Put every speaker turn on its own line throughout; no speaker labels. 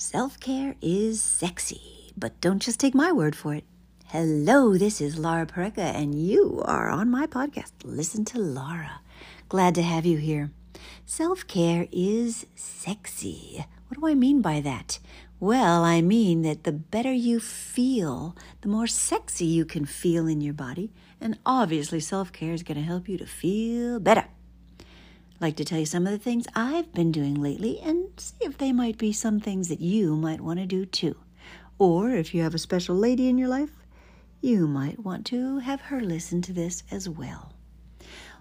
Self care is sexy, but don't just take my word for it. Hello, this is Laura Pareca, and you are on my podcast. Listen to Laura. Glad to have you here. Self care is sexy. What do I mean by that? Well, I mean that the better you feel, the more sexy you can feel in your body, and obviously, self care is going to help you to feel better like to tell you some of the things I've been doing lately and see if they might be some things that you might want to do too. Or if you have a special lady in your life, you might want to have her listen to this as well.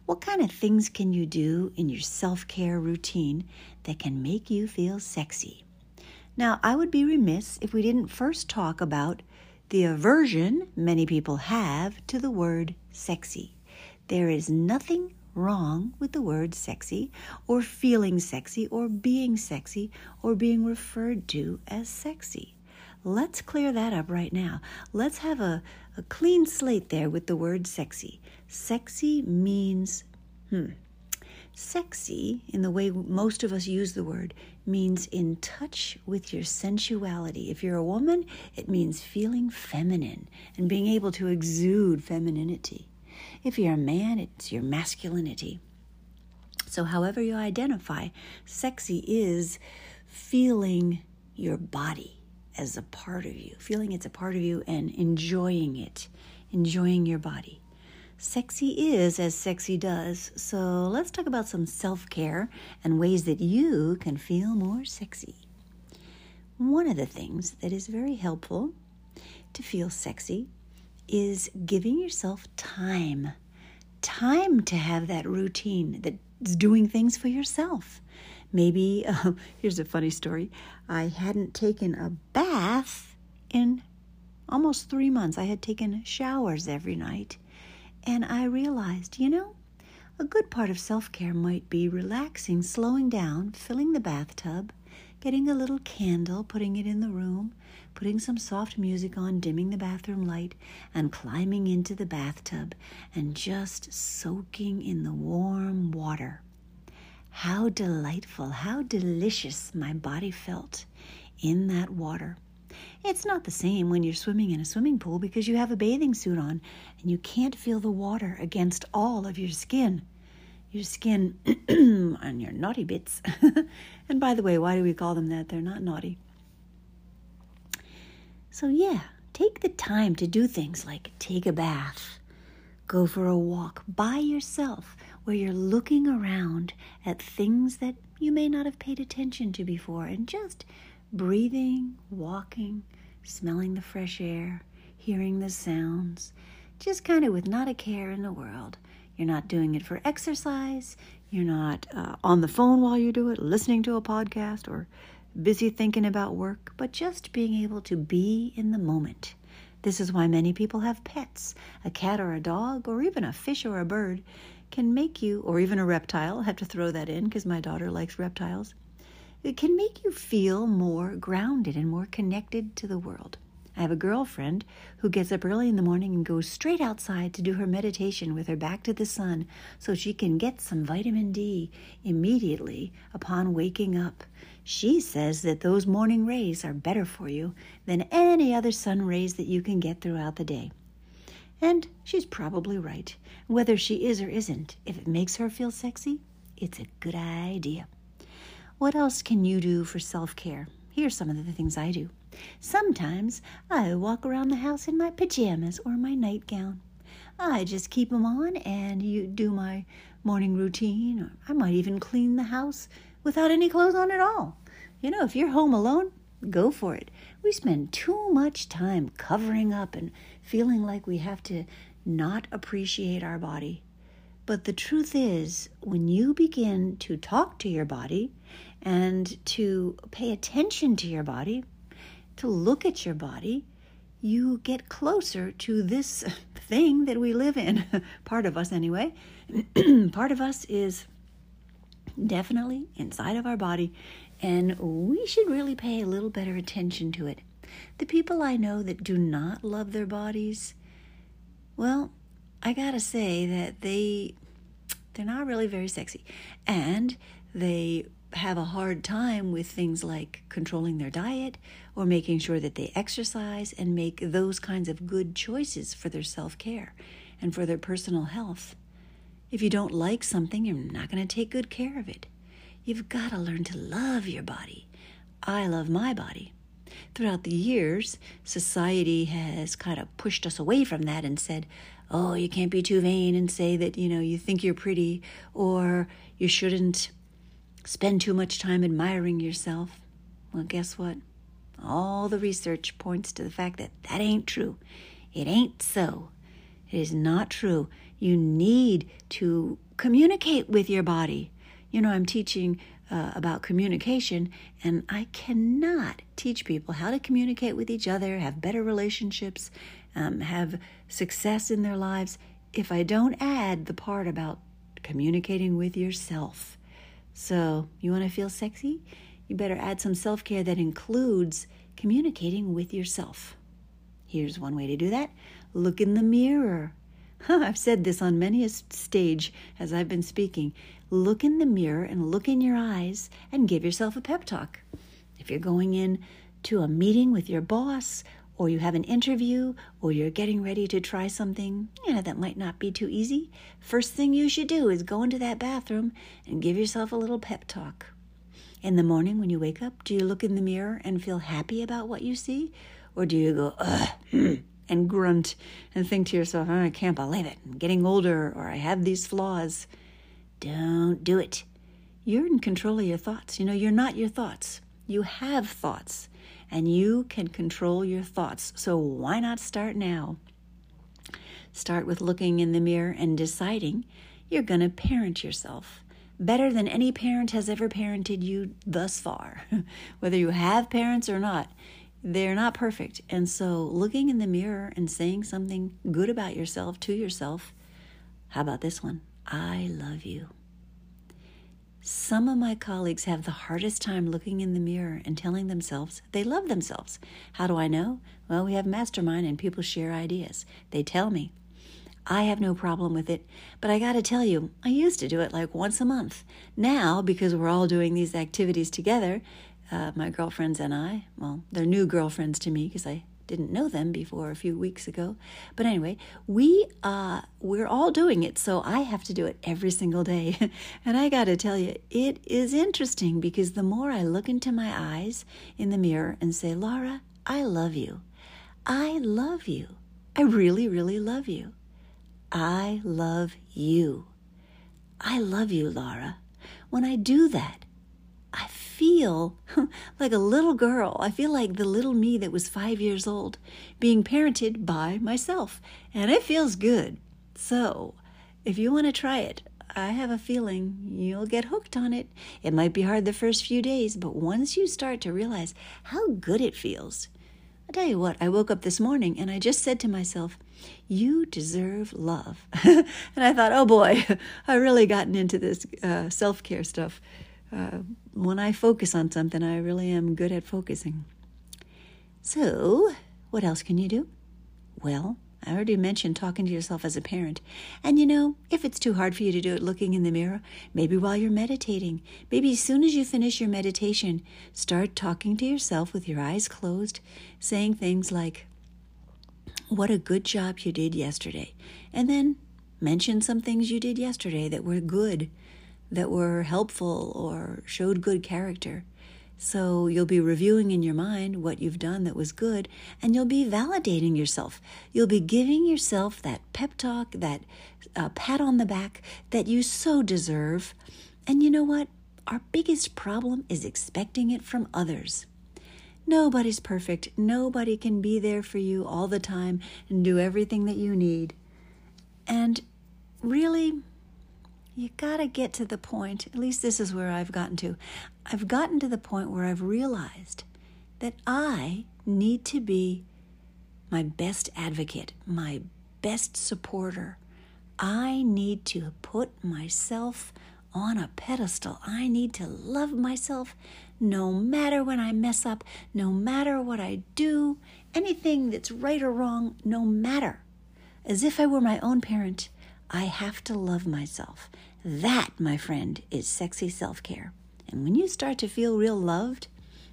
What kind of things can you do in your self care routine that can make you feel sexy? Now, I would be remiss if we didn't first talk about the aversion many people have to the word sexy. There is nothing wrong with the word sexy or feeling sexy or being sexy or being referred to as sexy. Let's clear that up right now. Let's have a, a clean slate there with the word sexy. Sexy means, hmm, sexy, in the way most of us use the word, means in touch with your sensuality. If you're a woman, it means feeling feminine and being able to exude femininity. If you're a man, it's your masculinity. So, however you identify, sexy is feeling your body as a part of you, feeling it's a part of you and enjoying it, enjoying your body. Sexy is as sexy does. So, let's talk about some self care and ways that you can feel more sexy. One of the things that is very helpful to feel sexy is giving yourself time. Time to have that routine that's doing things for yourself. Maybe, uh, here's a funny story. I hadn't taken a bath in almost three months. I had taken showers every night. And I realized, you know, a good part of self care might be relaxing, slowing down, filling the bathtub, getting a little candle, putting it in the room, putting some soft music on, dimming the bathroom light, and climbing into the bathtub and just soaking in the warm water. How delightful, how delicious my body felt in that water. It's not the same when you're swimming in a swimming pool because you have a bathing suit on and you can't feel the water against all of your skin. Your skin and your naughty bits. and by the way, why do we call them that? They're not naughty. So, yeah, take the time to do things like take a bath, go for a walk by yourself where you're looking around at things that you may not have paid attention to before and just breathing, walking, smelling the fresh air, hearing the sounds, just kind of with not a care in the world. You're not doing it for exercise. You're not uh, on the phone while you do it, listening to a podcast, or busy thinking about work, but just being able to be in the moment. This is why many people have pets. A cat or a dog, or even a fish or a bird, can make you, or even a reptile, I have to throw that in because my daughter likes reptiles. It can make you feel more grounded and more connected to the world. I have a girlfriend who gets up early in the morning and goes straight outside to do her meditation with her back to the sun so she can get some vitamin D immediately upon waking up. She says that those morning rays are better for you than any other sun rays that you can get throughout the day. And she's probably right. Whether she is or isn't, if it makes her feel sexy, it's a good idea. What else can you do for self care? Here's some of the things I do. Sometimes I walk around the house in my pajamas or my nightgown. I just keep them on and you do my morning routine. Or I might even clean the house without any clothes on at all. You know, if you're home alone, go for it. We spend too much time covering up and feeling like we have to not appreciate our body. But the truth is, when you begin to talk to your body and to pay attention to your body, to look at your body, you get closer to this thing that we live in. Part of us, anyway. Part of us is definitely inside of our body, and we should really pay a little better attention to it. The people I know that do not love their bodies, well, I gotta say that they they're not really very sexy, and they have a hard time with things like controlling their diet or making sure that they exercise and make those kinds of good choices for their self care and for their personal health. If you don't like something, you're not going to take good care of it. You've got to learn to love your body. I love my body. Throughout the years, society has kind of pushed us away from that and said, oh, you can't be too vain and say that, you know, you think you're pretty, or you shouldn't spend too much time admiring yourself. Well, guess what? All the research points to the fact that that ain't true. It ain't so. It is not true. You need to communicate with your body. You know, I'm teaching uh, about communication, and I cannot teach people how to communicate with each other, have better relationships, um, have success in their lives if I don't add the part about communicating with yourself. So, you want to feel sexy? You better add some self care that includes communicating with yourself. Here's one way to do that look in the mirror. I've said this on many a stage as I've been speaking. Look in the mirror and look in your eyes and give yourself a pep talk. If you're going in to a meeting with your boss or you have an interview, or you're getting ready to try something, you know, that might not be too easy, first thing you should do is go into that bathroom and give yourself a little pep talk. In the morning when you wake up, do you look in the mirror and feel happy about what you see? Or do you go, ugh, and grunt and think to yourself, oh, I can't believe it, I'm getting older, or I have these flaws? Don't do it. You're in control of your thoughts. You know, you're not your thoughts. You have thoughts and you can control your thoughts. So why not start now? Start with looking in the mirror and deciding you're going to parent yourself better than any parent has ever parented you thus far. Whether you have parents or not, they're not perfect. And so looking in the mirror and saying something good about yourself to yourself, how about this one? I love you. Some of my colleagues have the hardest time looking in the mirror and telling themselves they love themselves. How do I know? Well, we have mastermind and people share ideas. They tell me. I have no problem with it, but I got to tell you, I used to do it like once a month. Now, because we're all doing these activities together, uh, my girlfriends and I, well, they're new girlfriends to me because I didn't know them before a few weeks ago. But anyway, we uh we're all doing it, so I have to do it every single day. and I got to tell you, it is interesting because the more I look into my eyes in the mirror and say, "Laura, I love you. I love you. I really really love you. I love you. I love you, Laura." When I do that, I feel like a little girl. I feel like the little me that was five years old being parented by myself. And it feels good. So, if you want to try it, I have a feeling you'll get hooked on it. It might be hard the first few days, but once you start to realize how good it feels, I tell you what, I woke up this morning and I just said to myself, You deserve love. and I thought, oh boy, I really gotten into this uh, self care stuff uh, when I focus on something, I really am good at focusing. So, what else can you do? Well, I already mentioned talking to yourself as a parent. And you know, if it's too hard for you to do it looking in the mirror, maybe while you're meditating, maybe as soon as you finish your meditation, start talking to yourself with your eyes closed, saying things like, What a good job you did yesterday. And then mention some things you did yesterday that were good that were helpful or showed good character. So you'll be reviewing in your mind what you've done that was good, and you'll be validating yourself. You'll be giving yourself that pep talk, that uh, pat on the back that you so deserve. And you know what? Our biggest problem is expecting it from others. Nobody's perfect. Nobody can be there for you all the time and do everything that you need. And really, you got to get to the point, at least this is where I've gotten to. I've gotten to the point where I've realized that I need to be my best advocate, my best supporter. I need to put myself on a pedestal. I need to love myself no matter when I mess up, no matter what I do, anything that's right or wrong, no matter. As if I were my own parent, I have to love myself. That, my friend, is sexy self care. And when you start to feel real loved,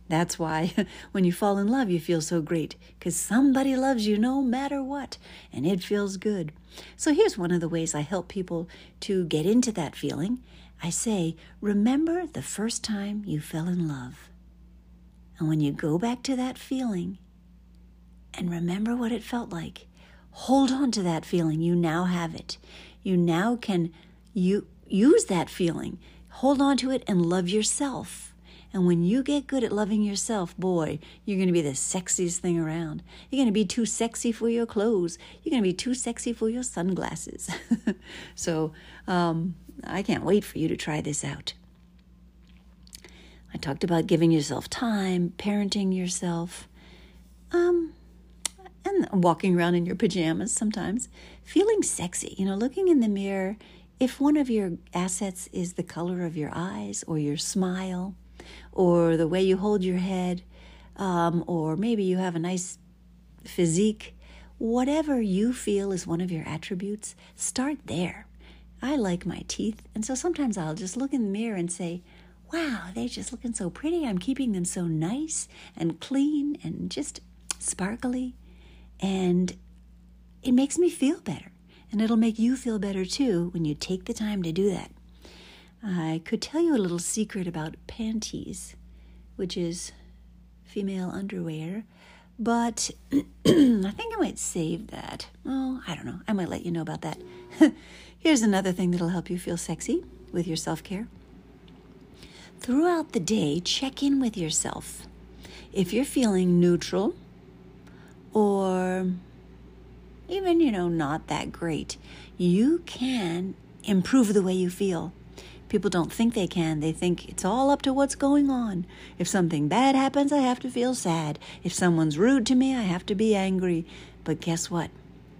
that's why when you fall in love, you feel so great because somebody loves you no matter what, and it feels good. So here's one of the ways I help people to get into that feeling. I say, remember the first time you fell in love. And when you go back to that feeling and remember what it felt like, hold on to that feeling. You now have it. You now can you use that feeling. Hold on to it and love yourself and when you get good at loving yourself, boy, you're going to be the sexiest thing around. You're going to be too sexy for your clothes. You're going to be too sexy for your sunglasses. so um, I can't wait for you to try this out. I talked about giving yourself time, parenting yourself, um, and walking around in your pajamas sometimes, feeling sexy, you know, looking in the mirror. If one of your assets is the color of your eyes or your smile, or the way you hold your head, um, or maybe you have a nice physique, whatever you feel is one of your attributes, start there. I like my teeth, and so sometimes I'll just look in the mirror and say, Wow, they're just looking so pretty. I'm keeping them so nice and clean and just sparkly. And it makes me feel better. And it'll make you feel better too when you take the time to do that. I could tell you a little secret about panties, which is female underwear, but I think I might save that. Oh, I don't know. I might let you know about that. Here's another thing that'll help you feel sexy with your self care. Throughout the day, check in with yourself. If you're feeling neutral or even, you know, not that great, you can improve the way you feel. People don't think they can. They think it's all up to what's going on. If something bad happens, I have to feel sad. If someone's rude to me, I have to be angry. But guess what?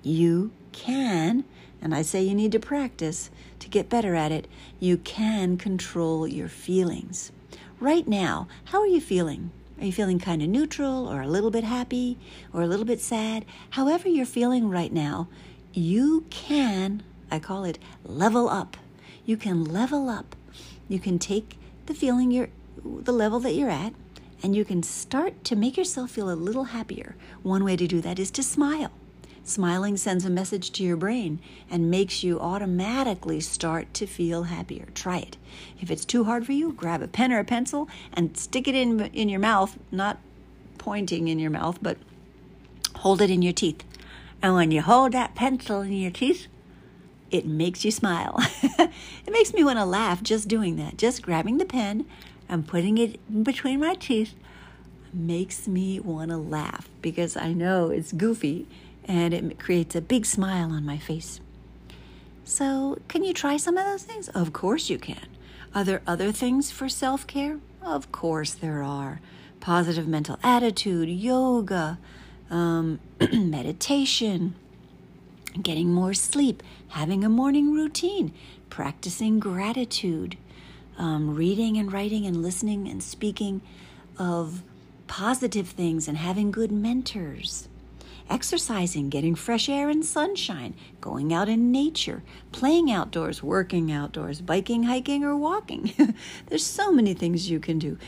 You can, and I say you need to practice to get better at it, you can control your feelings. Right now, how are you feeling? Are you feeling kind of neutral or a little bit happy or a little bit sad? However, you're feeling right now, you can, I call it level up you can level up. You can take the feeling you're, the level that you're at, and you can start to make yourself feel a little happier. One way to do that is to smile. Smiling sends a message to your brain and makes you automatically start to feel happier. Try it. If it's too hard for you, grab a pen or a pencil and stick it in in your mouth, not pointing in your mouth, but hold it in your teeth. And when you hold that pencil in your teeth, it makes you smile. it makes me want to laugh just doing that. Just grabbing the pen and putting it between my teeth makes me want to laugh because I know it's goofy and it creates a big smile on my face. So, can you try some of those things? Of course you can. Are there other things for self care? Of course there are. Positive mental attitude, yoga, um, meditation, getting more sleep, having a morning routine, practicing gratitude, um, reading and writing and listening and speaking of positive things and having good mentors. Exercising, getting fresh air and sunshine, going out in nature, playing outdoors, working outdoors, biking, hiking, or walking. There's so many things you can do.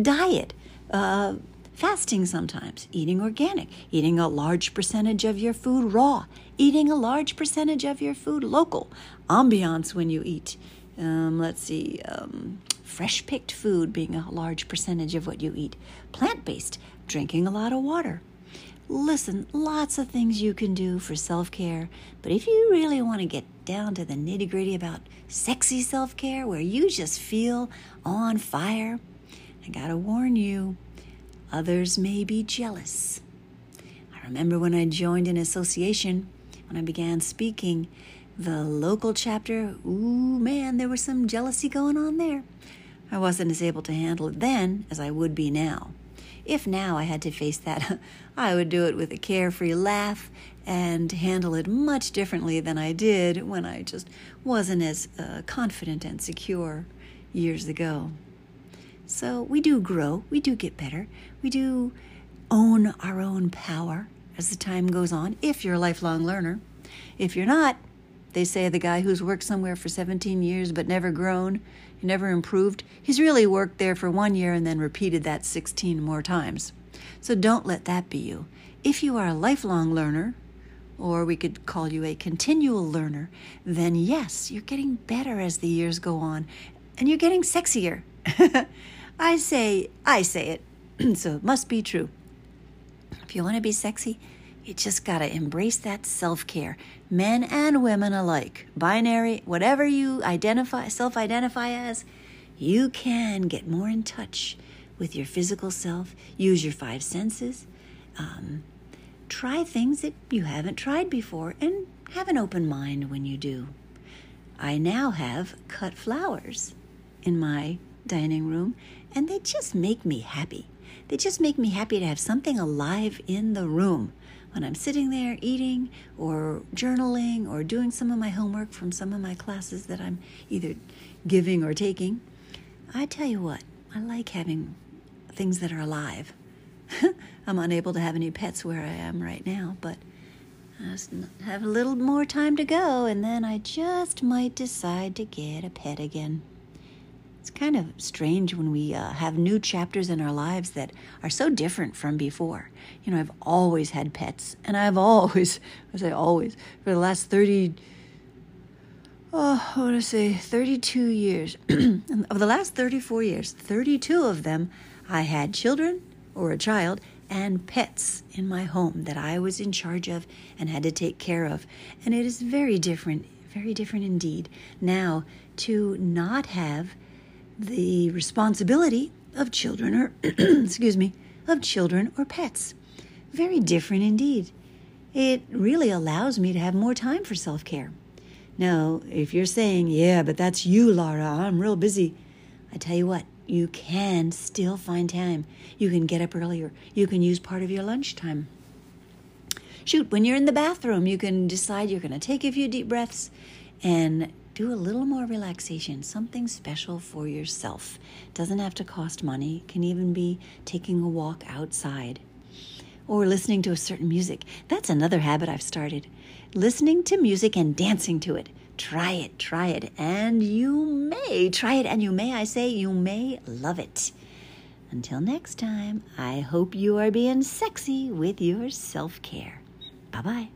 Diet, uh, fasting sometimes, eating organic, eating a large percentage of your food raw, eating a large percentage of your food local, ambiance when you eat. Um, let's see, um, fresh picked food being a large percentage of what you eat, plant based, drinking a lot of water. Listen, lots of things you can do for self care, but if you really want to get down to the nitty gritty about sexy self care where you just feel on fire, I gotta warn you, Others may be jealous. I remember when I joined an association, when I began speaking, the local chapter, ooh man, there was some jealousy going on there. I wasn't as able to handle it then as I would be now. If now I had to face that, I would do it with a carefree laugh and handle it much differently than I did when I just wasn't as uh, confident and secure years ago. So we do grow, we do get better, we do own our own power as the time goes on, if you're a lifelong learner. If you're not, They say the guy who's worked somewhere for 17 years but never grown, never improved, he's really worked there for one year and then repeated that 16 more times. So don't let that be you. If you are a lifelong learner, or we could call you a continual learner, then yes, you're getting better as the years go on and you're getting sexier. I say, I say it, so it must be true. If you want to be sexy, you just got to embrace that self care, men and women alike. Binary, whatever you identify, self identify as, you can get more in touch with your physical self, use your five senses, um, try things that you haven't tried before, and have an open mind when you do. I now have cut flowers in my dining room, and they just make me happy. They just make me happy to have something alive in the room when I'm sitting there eating or journaling or doing some of my homework from some of my classes that I'm either giving or taking. I tell you what, I like having things that are alive. I'm unable to have any pets where I am right now, but I have a little more time to go, and then I just might decide to get a pet again. It's kind of strange when we uh, have new chapters in our lives that are so different from before. You know, I've always had pets, and I've always, I say always, for the last 30, oh, I want to say 32 years. of the last 34 years, 32 of them, I had children or a child and pets in my home that I was in charge of and had to take care of. And it is very different, very different indeed now to not have the responsibility of children or excuse me of children or pets. Very different indeed. It really allows me to have more time for self-care. Now if you're saying yeah but that's you laura. I'm real busy i tell you what you can still find time. You can get up earlier. You can use part of your lunchtime shoot when you're in the bathroom you can decide you're going to take a few deep breaths and do a little more relaxation, something special for yourself. Doesn't have to cost money, can even be taking a walk outside or listening to a certain music. That's another habit I've started. Listening to music and dancing to it. Try it, try it, and you may try it, and you may, I say, you may love it. Until next time, I hope you are being sexy with your self care. Bye bye.